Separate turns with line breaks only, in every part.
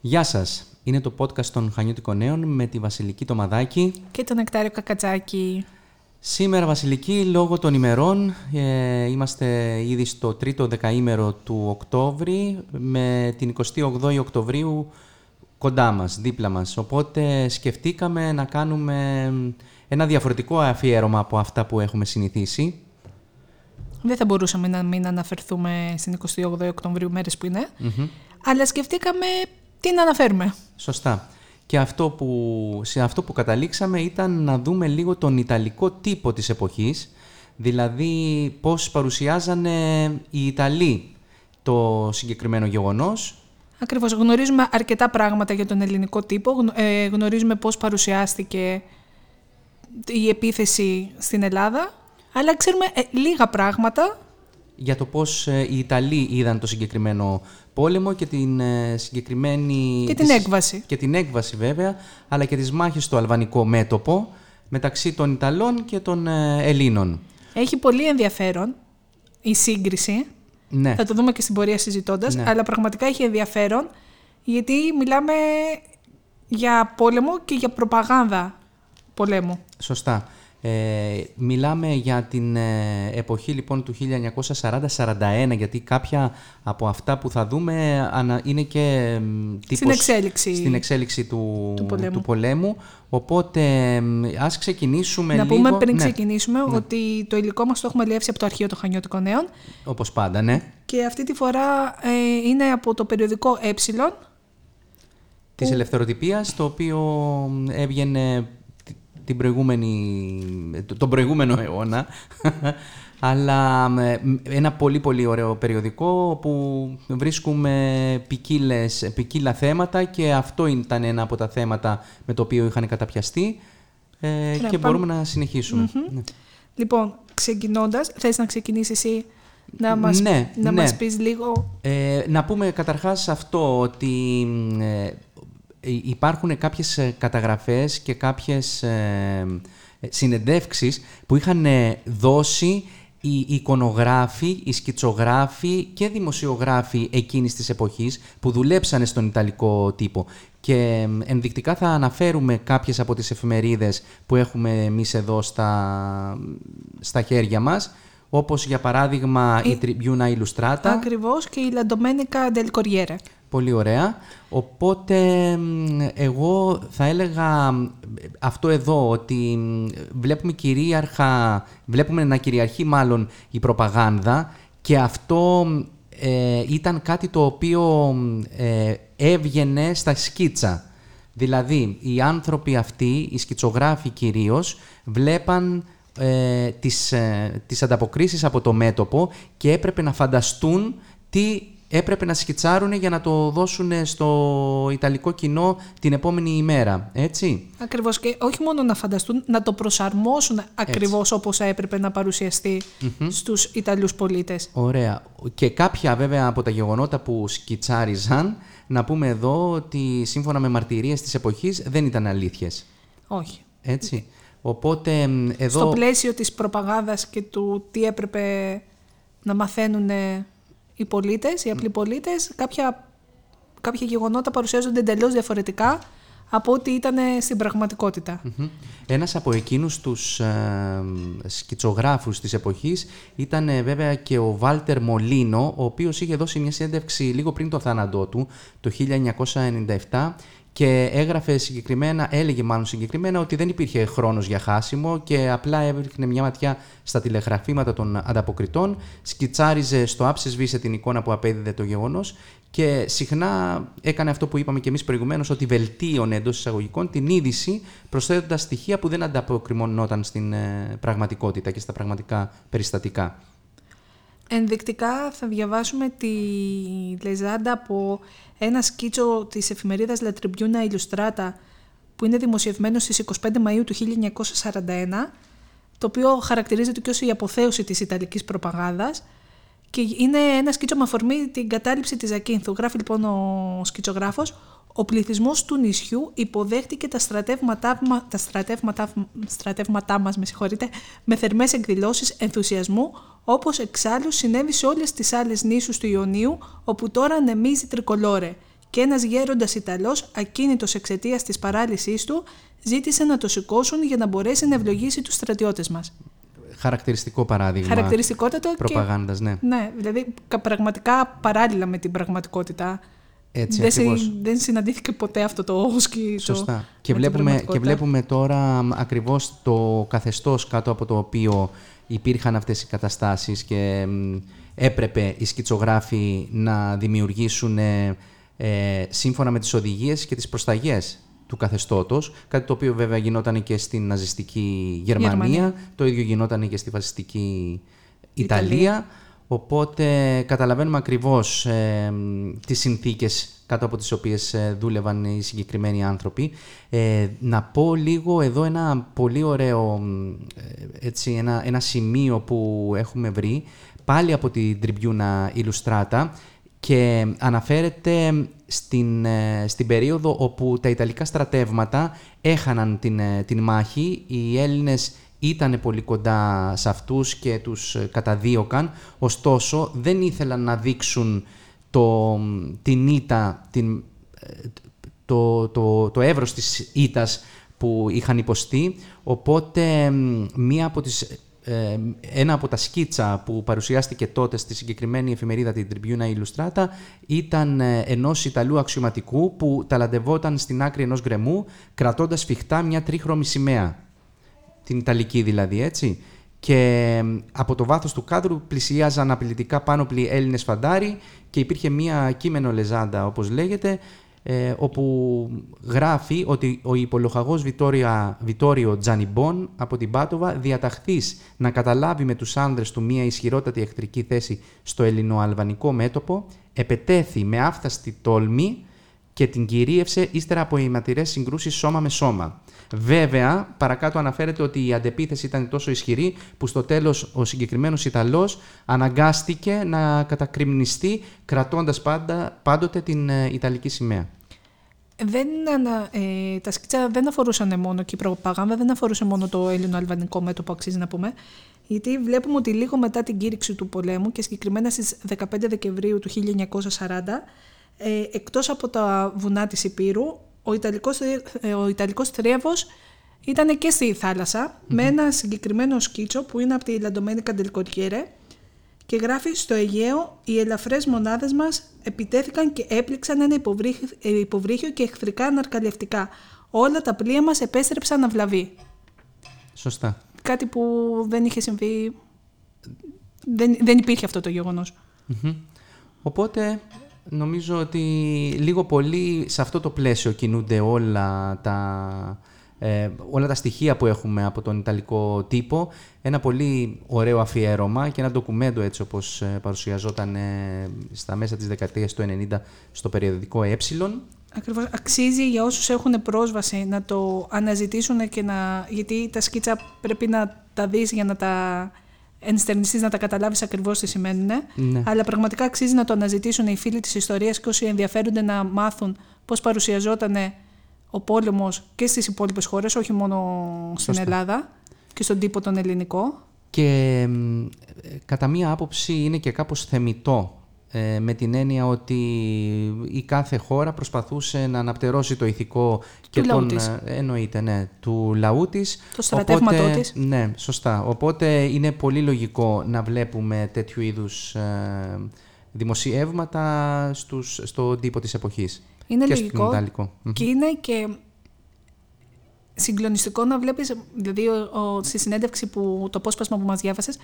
Γεια σας. Είναι το podcast των Χανιώτικων Νέων με τη Βασιλική Τομαδάκη.
Και τον Νεκτάριο Κακατζάκη.
Σήμερα, Βασιλική, λόγω των ημερών, ε, είμαστε ήδη στο τρίτο δεκαήμερο του Οκτώβρη με την 28η Οκτωβρίου κοντά μας, δίπλα μας. Οπότε σκεφτήκαμε να κάνουμε ένα διαφορετικό αφιέρωμα από αυτά που έχουμε συνηθίσει.
Δεν θα μπορούσαμε να μην αναφερθούμε στην 28η Οκτωβρίου μέρες που ειναι αλλά σκεφτήκαμε τι να αναφέρουμε;
Σωστά. Και αυτό που, σε αυτό που καταλήξαμε ήταν να δούμε λίγο τον Ιταλικό τύπο της εποχής, δηλαδή πώς παρουσιάζανε οι Ιταλοί το συγκεκριμένο γεγονός.
Ακριβώς. Γνωρίζουμε αρκετά πράγματα για τον ελληνικό τύπο. Ε, γνωρίζουμε πώς παρουσιάστηκε η επίθεση στην Ελλάδα, αλλά ξέρουμε ε, λίγα πράγματα
για το πώς ε, οι Ιταλοί είδαν το συγκεκριμένο πόλεμο και την ε, συγκεκριμένη...
Και την έκβαση.
Και την έκβαση βέβαια, αλλά και τις μάχες στο αλβανικό μέτωπο μεταξύ των Ιταλών και των ε, Ελλήνων.
Έχει πολύ ενδιαφέρον η σύγκριση.
Ναι.
Θα το δούμε και στην πορεία συζητώντας,
Ναι.
αλλά πραγματικά έχει ενδιαφέρον γιατί μιλάμε για πόλεμο και για προπαγάνδα πολέμου.
Σωστά. Ε, μιλάμε για την ε, εποχή λοιπόν του 1940-41 γιατί κάποια από αυτά που θα δούμε ανα- είναι και μ, τύπος
Στην εξέλιξη.
στην εξέλιξη του,
του πολέμου.
πολέμου. Οπότε μ, ας ξεκινήσουμε
να
λίγο...
πούμε πριν
ναι,
ξεκινήσουμε ότι το υλικό μας το έχουμε λιεύσει από το αρχείο των Χανιώτικων Νέων
όπως πάντα, ναι.
και αυτή τη φορά ε, είναι από το περιοδικό Ε
Της ελευθεροτυπίας, το οποίο μ, έβγαινε τη- την προηγούμενη, το- τον προηγούμενο αιώνα. Αλλά μ, ένα πολύ πολύ ωραίο περιοδικό που βρίσκουμε ποικίλες, ποικίλα θέματα και αυτό ήταν ένα από τα θέματα με το οποίο είχαν καταπιαστεί ε, και
πάμε.
μπορούμε να συνεχισουμε Ναι.
Λοιπόν, ξεκινώντας, θες να ξεκινήσεις εσύ να μας,
Ναι,
να
ναι.
μας πεις λίγο...
Ε, να πούμε καταρχάς αυτό ότι ε, υπάρχουν κάποιες ε, καταγραφές και κάποιες ε, συνεντεύξεις που είχαν ε, δώσει οι εικονογράφοι, οι σκητσογράφοι και δημοσιογράφοι εκείνης της εποχής που δουλέψανε στον Ιταλικό τύπο. Και ε, ενδεικτικά θα αναφέρουμε κάποιες από τις εφημερίδες που έχουμε εμείς εδώ στα, στα χέρια μας, όπως για παράδειγμα η Tribuna Illustrata.
Ακριβώς και η Λαντομένικα Del Corriere.
Πολύ ωραία. Οπότε μ, εγώ θα έλεγα μ, αυτό εδώ ότι μ, βλέπουμε κυρίαρχα, βλέπουμε να κυριαρχεί μάλλον η προπαγάνδα και αυτό μ, ε, ήταν κάτι το οποίο μ, ε, έβγαινε στα σκίτσα. Δηλαδή, οι άνθρωποι αυτοί, οι σκητσογράφοι κυρίως, βλέπαν ε, τις, ε, τις ανταποκρίσεις από το μέτωπο και έπρεπε να φανταστούν τι έπρεπε να σκιτσάρουν για να το δώσουν στο ιταλικό κοινό την επόμενη ημέρα. Έτσι;
Ακριβώς και όχι μόνο να φανταστούν, να το προσαρμόσουν ακριβώς όπως έπρεπε να παρουσιαστεί στους Ιταλούς πολίτες.
Ωραία. Και κάποια βέβαια από τα γεγονότα που σκιτσάριζαν, να πούμε εδώ ότι σύμφωνα με μαρτυρίες της εποχής δεν ήταν αλήθειες.
Όχι.
Έτσι. Οπότε μ, εδώ...
Στο πλαίσιο της προπαγάνδας και του τι έπρεπε να μαθαίνουν οι πολίτες, οι απλοί πολίτες, κάποια, κάποια γεγονότα παρουσιάζονται εντελώς διαφορετικά από ό,τι ήταν στην πραγματικότητα.
Μμμ. Ένας από εκείνους τους ε, σκητσογράφους της εποχής ήταν ε, βέβαια και ο Βάλτερ Μολίνο, ο οποίος είχε δώσει μια συνέντευξη λίγο πριν το θάνατό του, το 1997, και έγραφε συγκεκριμένα, έλεγε μάλλον συγκεκριμένα ότι δεν υπήρχε χρόνος για χάσιμο και απλά έβριχνε μια ματιά στα τηλεγραφήματα των ανταποκριτών, σκιτσάριζε στο άψε σβήσε την εικόνα που απέδιδε το γεγονός και συχνά έκανε αυτό που είπαμε και εμείς προηγουμένως ότι βελτίωνε εντός εισαγωγικών την είδηση προσθέτοντας στοιχεία που δεν ανταποκριμονόταν στην ε, πραγματικότητα και στα πραγματικά περιστατικά.
Ενδεικτικά θα διαβάσουμε τη λεζάντα από ένα σκίτσο της εφημερίδας La Tribuna Illustrata που είναι δημοσιευμένο στις 25 Μαΐου του 1941 το οποίο χαρακτηρίζεται και ως η αποθέωση της Ιταλικής προπαγάνδας και είναι ένα σκίτσο με αφορμή την κατάληψη της Ζακίνθου. Γράφει λοιπόν ο σκητσογράφος ο πληθυσμός του νησιού υποδέχτηκε τα στρατεύματά, μα- τα στρατεύματά, στρατεύματά μας με, συγχωρείτε, με θερμές εκδηλώσεις ενθουσιασμού, όπως εξάλλου συνέβη σε όλες τις άλλες νήσους του Ιωνίου, όπου τώρα ανεμίζει τρικολόρε. και ένας γέροντας Ιταλός, ακίνητος εξαιτίας της παράλυσής του, ζήτησε να το σηκώσουν για να μπορέσει να ευλογήσει τους στρατιώτες μας.
Χαρακτηριστικό παράδειγμα
Χαρακτηριστικότατο
προπαγάνδας, ναι.
Ναι, δηλαδή κα- πραγματικά παράλληλα με την πραγματικότητα.
Έτσι,
δεν, συ-
ακριβώς.
δεν συναντήθηκε ποτέ αυτό το σκι.
Σωστά.
το-
Και
με την
βλέπουμε, και
πραγματικότητα.
βλέπουμε τώρα μ, ακριβώς το καθεστώς κάτω από το οποίο υπήρχαν αυτές οι καταστάσεις και μ, έπρεπε οι σκητσογράφοι να δημιουργήσουν ε, ε, σύμφωνα με τις οδηγίες και τις προσταγές του καθεστώτος, κάτι το οποίο βέβαια γινόταν και στην ναζιστική Γερμανία,
Γερμανία.
το ίδιο γινόταν και στη φασιστική Ιταλία.
Ιταλία.
Οπότε καταλαβαίνουμε ακριβώς ε, μ, τις συνθήκες κάτω από τις οποίες ε, δούλευαν οι συγκεκριμένοι άνθρωποι. Ε, να πω λίγο εδώ ένα πολύ ωραίο μ, ε, έτσι, ένα, ένα σημείο που έχουμε βρει πάλι από την Τριμπιούνα Illustrata και αναφέρεται στην, ε, στην περίοδο όπου τα Ιταλικά στρατεύματα έχαναν την, ε, την μάχη. Οι Έλληνες ήταν πολύ κοντά σε αυτούς και τους ε, καταδίωκαν, ωστόσο δεν ήθελαν να δείξουν το, την ήττα, την, ε, το, το, το εύρος της ήττας που είχαν υποστεί, οπότε μ, μία από τις, ε, ένα από τα σκίτσα που παρουσιάστηκε τότε στη συγκεκριμένη εφημερίδα την Tribuna Illustrata ήταν ε, ενός Ιταλού αξιωματικού που ταλαντευόταν στην άκρη ενός γκρεμού κρατώντας φιχτά μια τρίχρωμη σημαία την Ιταλική δηλαδή, έτσι. Και μ, από το βάθος του κάδρου πλησιάζαν απειλητικά πάνωπλοι Έλληνες φαντάροι και υπήρχε μία κείμενο λεζάντα, όπως λέγεται, ε, όπου γράφει ότι ο υπολοχαγός Βιτόρια, Βιτόριο Τζανιμπόν από την Πάτοβα διαταχθείς να καταλάβει με τους άνδρες του μία ισχυρότατη εχθρική θέση στο ελληνοαλβανικό μέτωπο, επετέθη με άφθαστη τόλμη και την κυρίευσε ύστερα από αιματηρές συγκρούσεις σώμα με σώμα. Βέβαια, παρακάτω αναφέρεται ότι η αντεπίθεση ήταν τόσο ισχυρή που στο τέλος ο συγκεκριμένος Ιταλός αναγκάστηκε να κατακριμνιστεί κρατώντας πάντα, πάντοτε την ε, Ιταλική σημαία.
Δεν, ανα- ε, τα σκίτσα δεν αφορούσαν μόνο και η προπαγάνδα δεν αφορούσε μόνο το ελληνο-αλβανικό μέτωπο, αξίζει να πούμε. Γιατί βλέπουμε ότι λίγο μετά την κήρυξη του πολέμου και συγκεκριμένα στις 15 Δεκεμβρίου του 1940, ε, εκτός από τα βουνά της Υπήρου, ο Ιταλικός, ε, ο Ιταλικός θρίαβος ήταν και στη θαλασσα με ένα συγκεκριμένο σκίτσο που είναι από τη Λαντομένικα Ντελκοριέρε και γράφει στο Αιγαίο οι ελαφρές μονάδες μας επιτέθηκαν και έπληξαν ένα υποβρύχιο, ε, υποβρύχιο και εχθρικά αναρκαλευτικά. Όλα τα πλοία μας επέστρεψαν αυλαβή.
Σωστά.
Κάτι που δεν είχε συμβεί... Δεν, δεν υπήρχε αυτό το γεγονός.
Μμμ. Οπότε νομίζω ότι λίγο πολύ σε αυτό το πλαίσιο κινούνται όλα τα, ε, όλα τα στοιχεία που έχουμε από τον Ιταλικό τύπο. Ένα πολύ ωραίο αφιέρωμα και ένα ντοκουμέντο έτσι όπως ε, παρουσιαζόταν ε, στα μέσα της δεκαετίας του 90 στο περιοδικό Ε.
Ακριβώς. Αξίζει για όσους έχουν πρόσβαση να το αναζητήσουν και να... Γιατί τα σκίτσα πρέπει να τα δεις για να τα ενστερνιστείς, να τα καταλάβεις ακριβώς τι σημαίνουν.
Ναι.
Αλλά πραγματικά αξίζει να το αναζητήσουν οι φίλοι της ιστορίας και όσοι ενδιαφέρονται να μάθουν πώς παρουσιαζόταν ο πόλεμος και στις υπόλοιπες χώρες, όχι μόνο στην
Σωστά.
Ελλάδα και στον τύπο τον ελληνικό.
Και μ, ε, κατά μία άποψη είναι και κάπως θεμητό ε, με την έννοια ότι η κάθε χώρα προσπαθούσε να αναπτερώσει το ηθικό και
λαού
τον,
της.
ε, εννοείται, ναι, του λαού της.
Το στρατεύματό
Οπότε-
της.
Ναι, σωστά. Οπότε είναι πολύ λογικό να βλέπουμε τέτοιου είδους ε, δημοσιεύματα στους, στον τύπο της εποχής.
Είναι
και
λογικό
στον Ιταλικό. Μμμ.
και είναι και συγκλονιστικό να βλέπεις, δηλαδή ο, ο- στη συνέντευξη, που, το απόσπασμα που μας διάβασες,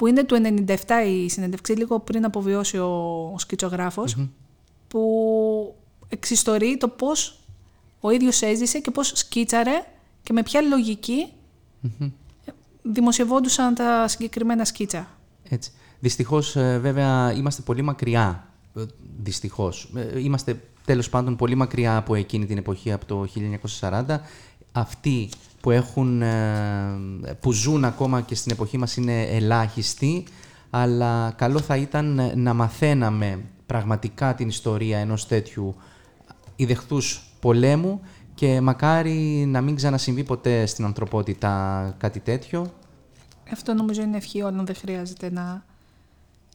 που είναι του 97 η συνέντευξη, λίγο πριν αποβιώσει ο, ο σκητσογραφος που εξιστορεί το πώς ο ίδιος έζησε και πώς σκίτσαρε και με ποια λογική δημοσιευόντουσαν τα συγκεκριμένα σκίτσα.
Έτσι. Δυστυχώς, ε, βέβαια, είμαστε πολύ μακριά. ε, Δυστυχώς. Ε, Είμαστε, τέλος πάντων, πολύ μακριά από εκείνη την εποχή, από το 1940. Αυτοί που, έχουν, ε, που ζουν ακόμα και στην εποχή μας είναι ελάχιστοι, αλλά καλό θα ήταν ε, να μαθαίναμε πραγματικά την ιστορία ενός τέτοιου ιδεχθούς πολέμου και μακάρι να μην ξανασυμβεί ποτέ στην ανθρωπότητα κάτι τέτοιο.
Αυτό νομίζω είναι ευχή όλων, δεν χρειάζεται να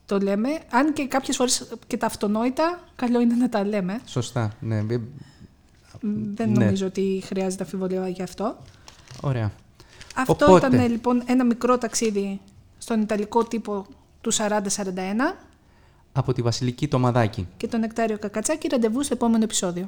το λέμε. Αν και κάποιες φορές και τα αυτονόητα, καλό είναι να τα λέμε.
Σωστά, ναι. Ε,
Δεν
Ναι.
νομίζω ότι χρειάζεται αμφιβολία γι' αυτό.
Ωραία.
Αυτό
Οπότε.
ήταν λοιπόν ένα μικρό ταξίδι στον Ιταλικό τύπο του 4041
Από τη Βασιλική Τομαδάκη.
και τον Νεκτάριο Κακατσάκη. Ραντεβού στο επόμενο επεισόδιο.